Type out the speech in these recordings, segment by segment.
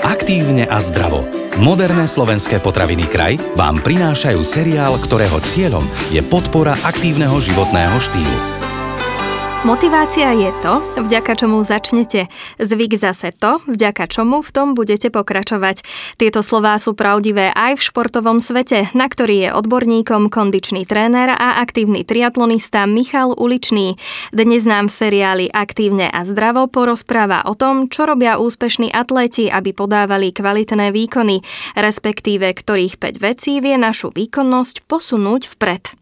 Aktívne a zdravo. Moderné slovenské potraviny kraj vám prinášajú seriál, ktorého cieľom je podpora aktívneho životného štýlu. Motivácia je to, vďaka čomu začnete. Zvyk zase to, vďaka čomu v tom budete pokračovať. Tieto slová sú pravdivé aj v športovom svete, na ktorý je odborníkom kondičný tréner a aktívny triatlonista Michal Uličný. Dnes nám v seriáli Aktívne a zdravo porozpráva o tom, čo robia úspešní atléti, aby podávali kvalitné výkony, respektíve ktorých 5 vecí vie našu výkonnosť posunúť vpred.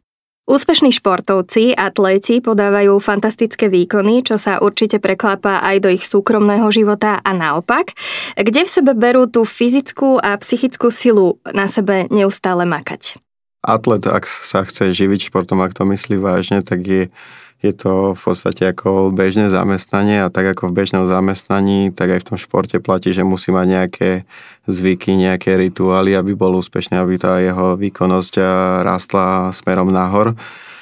Úspešní športovci, atléti podávajú fantastické výkony, čo sa určite preklápa aj do ich súkromného života a naopak, kde v sebe berú tú fyzickú a psychickú silu na sebe neustále makať. Atlet, ak sa chce živiť športom, ak to myslí vážne, tak je je to v podstate ako bežné zamestnanie a tak ako v bežnom zamestnaní, tak aj v tom športe platí, že musí mať nejaké zvyky, nejaké rituály, aby bol úspešný, aby tá jeho výkonnosť rastla smerom nahor.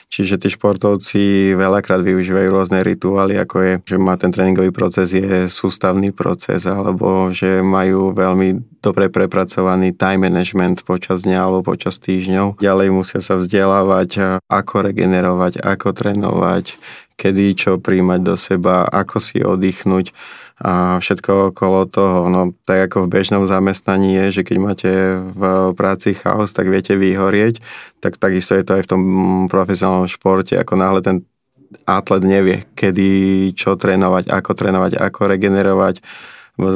Čiže tí športovci veľakrát využívajú rôzne rituály, ako je, že má ten tréningový proces je sústavný proces, alebo že majú veľmi dobre prepracovaný time management počas dňa alebo počas týždňov. Ďalej musia sa vzdelávať, ako regenerovať, ako trénovať, kedy čo príjmať do seba, ako si oddychnúť a všetko okolo toho. No, tak ako v bežnom zamestnaní je, že keď máte v práci chaos, tak viete vyhorieť, tak takisto je to aj v tom profesionálnom športe, ako náhle ten atlet nevie, kedy čo trénovať, ako trénovať, ako regenerovať,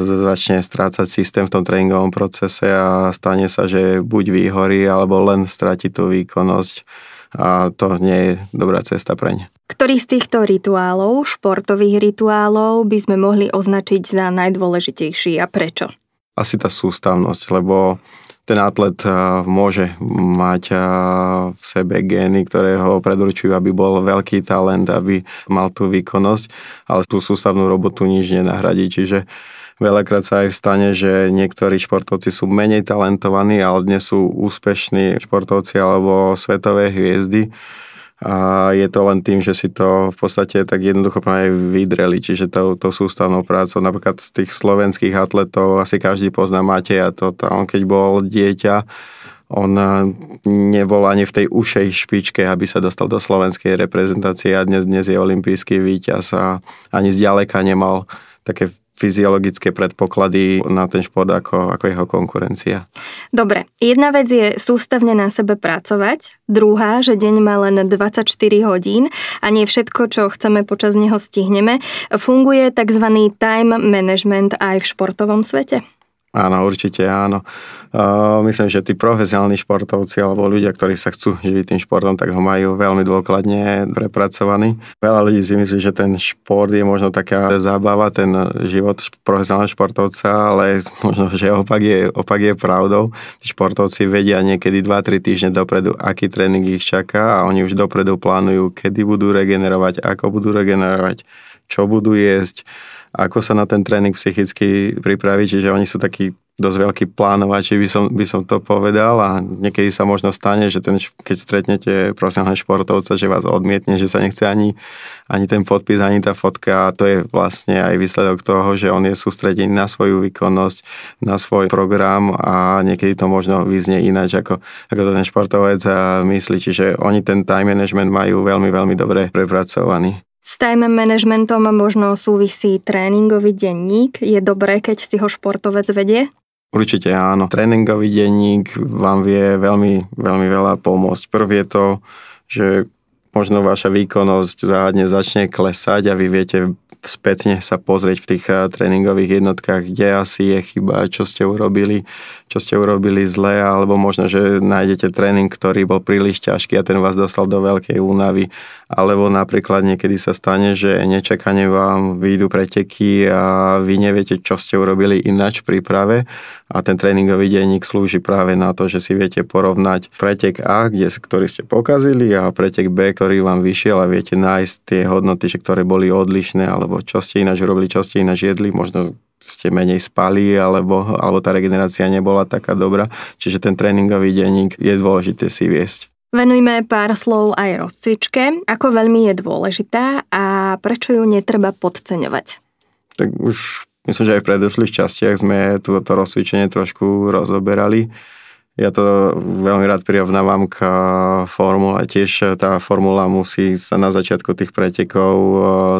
začne strácať systém v tom tréningovom procese a stane sa, že buď vyhorí, alebo len stratí tú výkonnosť a to nie je dobrá cesta pre ne. Ktorý z týchto rituálov, športových rituálov, by sme mohli označiť za najdôležitejší a prečo? Asi tá sústavnosť, lebo ten atlet môže mať v sebe gény, ktoré ho predurčujú, aby bol veľký talent, aby mal tú výkonnosť, ale tú sústavnú robotu nič nenahradí. Čiže Veľakrát sa aj stane, že niektorí športovci sú menej talentovaní, ale dnes sú úspešní športovci alebo svetové hviezdy. A je to len tým, že si to v podstate tak jednoducho aj vydreli, čiže to, to sústavnou prácou. Napríklad z tých slovenských atletov asi každý pozná Mateja toto. On keď bol dieťa, on nebol ani v tej ušej špičke, aby sa dostal do slovenskej reprezentácie a dnes, dnes je olimpijský víťaz a ani zďaleka nemal také fyziologické predpoklady na ten šport ako, ako jeho konkurencia. Dobre, jedna vec je sústavne na sebe pracovať, druhá, že deň má len 24 hodín a nie všetko, čo chceme počas neho stihneme. Funguje tzv. time management aj v športovom svete? Áno, určite áno. Myslím, že tí profesionálni športovci alebo ľudia, ktorí sa chcú živiť tým športom, tak ho majú veľmi dôkladne prepracovaný. Veľa ľudí si myslí, že ten šport je možno taká zábava, ten život profesionálneho športovca, ale možno, že opak je, opak je pravdou. Tí športovci vedia niekedy 2-3 týždne dopredu, aký tréning ich čaká a oni už dopredu plánujú, kedy budú regenerovať, ako budú regenerovať, čo budú jesť ako sa na ten tréning psychicky pripraviť, čiže oni sú takí dosť veľký plánovači, by som, by som to povedal. A niekedy sa možno stane, že ten, keď stretnete profesionálne športovca, že vás odmietne, že sa nechce ani, ani ten podpis, ani tá fotka. A to je vlastne aj výsledok toho, že on je sústredený na svoju výkonnosť, na svoj program a niekedy to možno vyznie ináč, ako, ako to ten športovec myslí, čiže oni ten time management majú veľmi, veľmi dobre prepracovaný. S time managementom možno súvisí tréningový denník. Je dobré, keď si ho športovec vedie? Určite áno. Tréningový denník vám vie veľmi, veľmi veľa pomôcť. Prv je to, že možno vaša výkonnosť záhadne začne klesať a vy viete spätne sa pozrieť v tých eh, tréningových jednotkách, kde asi je chyba, čo ste urobili, čo ste urobili zle, alebo možno, že nájdete tréning, ktorý bol príliš ťažký a ten vás dostal do veľkej únavy, alebo napríklad niekedy sa stane, že nečakane vám vyjdú preteky a vy neviete, čo ste urobili ináč v príprave a ten tréningový denník slúži práve na to, že si viete porovnať pretek A, kde, ktorý ste pokazili a pretek B, ktorý vám vyšiel a viete nájsť tie hodnoty, že ktoré boli odlišné alebo čo ste ináč robili, čo ste ináč jedli, možno ste menej spali, alebo, alebo tá regenerácia nebola taká dobrá. Čiže ten tréningový denník je dôležité si viesť. Venujme pár slov aj rozcvičke. Ako veľmi je dôležitá a prečo ju netreba podceňovať? Tak už Myslím, že aj v predošlých častiach sme toto rozcvičenie trošku rozoberali. Ja to veľmi rád prirovnávam k formule. Tiež tá formula musí sa na začiatku tých pretekov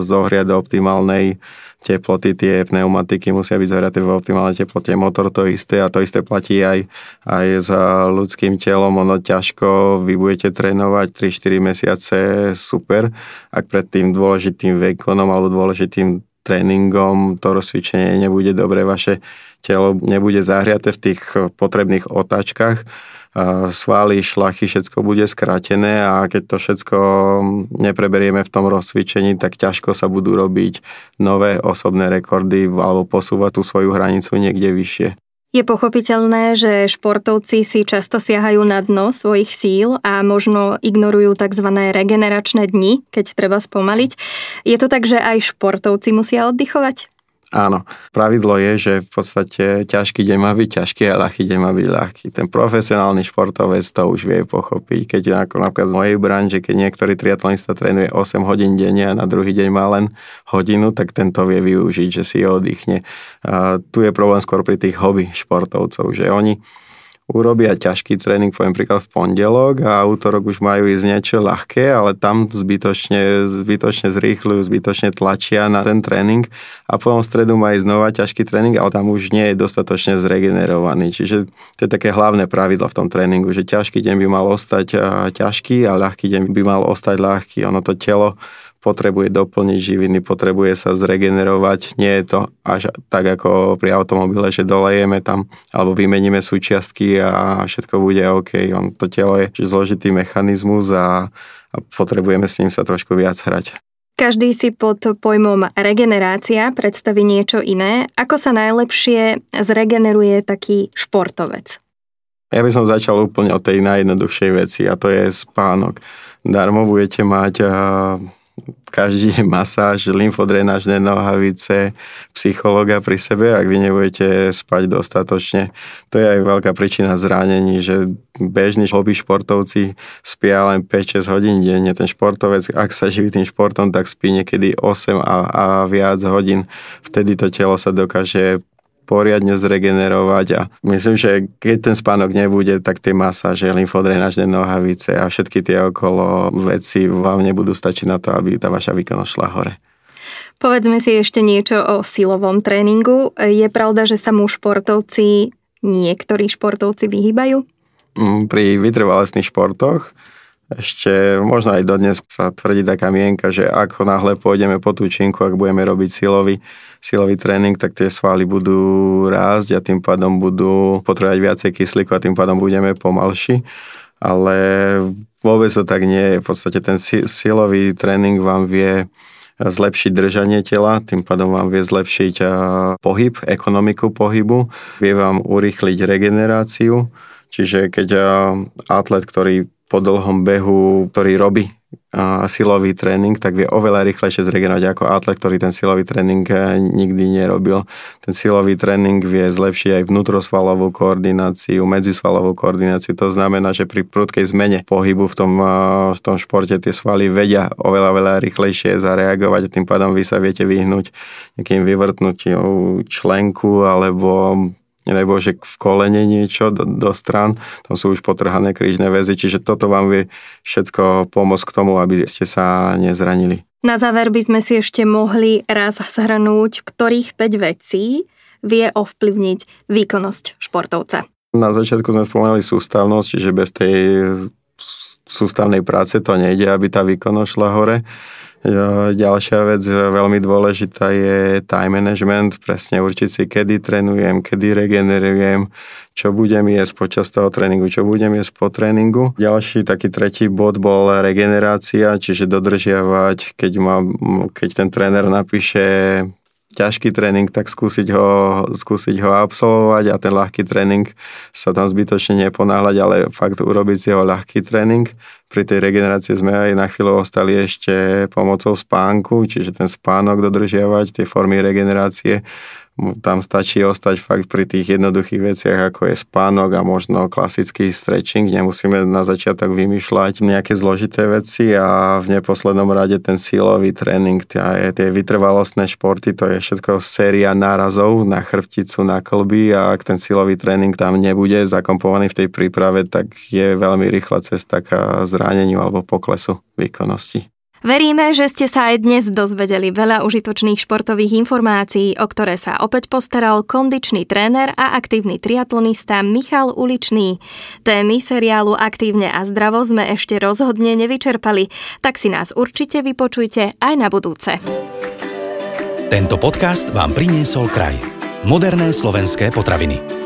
zohriať do optimálnej teploty, tie pneumatiky musia byť zohriaté v optimálnej teplote, motor to isté a to isté platí aj, aj s ľudským telom, ono ťažko, vy budete trénovať 3-4 mesiace, super, ak pred tým dôležitým výkonom alebo dôležitým tréningom to rozcvičenie nebude dobre, vaše telo nebude zahriate v tých potrebných otáčkach, svaly, šlachy, všetko bude skrátené a keď to všetko nepreberieme v tom rozcvičení, tak ťažko sa budú robiť nové osobné rekordy alebo posúvať tú svoju hranicu niekde vyššie. Je pochopiteľné, že športovci si často siahajú na dno svojich síl a možno ignorujú tzv. regeneračné dni, keď treba spomaliť. Je to tak, že aj športovci musia oddychovať? Áno, pravidlo je, že v podstate ťažký deň má byť ťažký a ľahký deň má byť ľahký. Ten profesionálny športovec to už vie pochopiť. Keď ako napríklad z mojej branže, keď niektorý triatlonista trénuje 8 hodín denne a na druhý deň má len hodinu, tak tento vie využiť, že si oddychne. A tu je problém skôr pri tých hobby športovcov, že oni urobia ťažký tréning, poviem príklad v pondelok a útorok už majú ísť niečo ľahké, ale tam zbytočne, zbytočne zrýchľujú, zbytočne tlačia na ten tréning a potom v stredu ísť znova ťažký tréning, ale tam už nie je dostatočne zregenerovaný. Čiže to je také hlavné pravidlo v tom tréningu, že ťažký deň by mal ostať ťažký a ľahký deň by mal ostať ľahký. Ono to telo potrebuje doplniť živiny, potrebuje sa zregenerovať. Nie je to až tak ako pri automobile, že dolejeme tam alebo vymeníme súčiastky a všetko bude OK. On, to telo je zložitý mechanizmus a, a potrebujeme s ním sa trošku viac hrať. Každý si pod pojmom regenerácia predstaví niečo iné. Ako sa najlepšie zregeneruje taký športovec? Ja by som začal úplne od tej najjednoduchšej veci a to je spánok. Darmo budete mať každý deň masáž, lymfodrenážne nohavice, psychologa pri sebe, ak vy nebudete spať dostatočne. To je aj veľká príčina zranení, že bežní hobby športovci spia len 5-6 hodín denne. Ten športovec, ak sa živí tým športom, tak spí niekedy 8 a, a viac hodín. Vtedy to telo sa dokáže poriadne zregenerovať a myslím, že keď ten spánok nebude, tak tie masáže, lymfodrenážne nohavice a všetky tie okolo veci vám nebudú stačiť na to, aby tá vaša výkonnosť šla hore. Povedzme si ešte niečo o silovom tréningu. Je pravda, že sa mu športovci, niektorí športovci vyhýbajú? Mm, pri vytrvalostných športoch ešte možno aj dodnes sa tvrdí taká mienka, že ako náhle pôjdeme po tú činku, ak budeme robiť silový, silový tréning, tak tie svaly budú rásť a tým pádom budú potrebovať viacej kyslíku a tým pádom budeme pomalší. Ale vôbec to tak nie je. V podstate ten silový tréning vám vie zlepšiť držanie tela, tým pádom vám vie zlepšiť pohyb, ekonomiku pohybu, vie vám urýchliť regeneráciu, čiže keď atlet, ktorý po dlhom behu, ktorý robí a silový tréning, tak vie oveľa rýchlejšie zregenerovať ako atlet, ktorý ten silový tréning e, nikdy nerobil. Ten silový tréning vie zlepšiť aj vnútrosvalovú koordináciu, medzisvalovú koordináciu. To znamená, že pri prudkej zmene pohybu v tom, e, v tom športe tie svaly vedia oveľa, veľa rýchlejšie zareagovať a tým pádom vy sa viete vyhnúť nejakým vyvrtnutím členku alebo nedaj Bože, v kolene niečo do, do stran, tam sú už potrhané krížne väzy, čiže toto vám vie všetko pomôcť k tomu, aby ste sa nezranili. Na záver by sme si ešte mohli raz zhrnúť, ktorých 5 vecí vie ovplyvniť výkonnosť športovca. Na začiatku sme spomenuli sústavnosť, čiže bez tej sústavnej práce to nejde, aby tá výkonnosť šla hore. Ďalšia vec veľmi dôležitá je time management, presne určiť si, kedy trénujem, kedy regenerujem, čo budem jesť počas toho tréningu, čo budem jesť po tréningu. Ďalší taký tretí bod bol regenerácia, čiže dodržiavať, keď, ma, keď ten tréner napíše ťažký tréning, tak skúsiť ho, skúsiť ho absolvovať a ten ľahký tréning sa tam zbytočne neponáhľať, ale fakt urobiť si ho ľahký tréning. Pri tej regenerácii sme aj na chvíľu ostali ešte pomocou spánku, čiže ten spánok dodržiavať, tie formy regenerácie tam stačí ostať fakt pri tých jednoduchých veciach, ako je spánok a možno klasický stretching. Nemusíme na začiatok vymýšľať nejaké zložité veci a v neposlednom rade ten sílový tréning, tie, tie vytrvalostné športy, to je všetko séria nárazov na chrbticu, na klby a ak ten sílový tréning tam nebude zakompovaný v tej príprave, tak je veľmi rýchla cesta k zraneniu alebo poklesu výkonnosti. Veríme, že ste sa aj dnes dozvedeli veľa užitočných športových informácií, o ktoré sa opäť postaral kondičný tréner a aktívny triatlonista Michal Uličný. Témy seriálu Aktívne a zdravo sme ešte rozhodne nevyčerpali, tak si nás určite vypočujte aj na budúce. Tento podcast vám priniesol kraj. Moderné slovenské potraviny.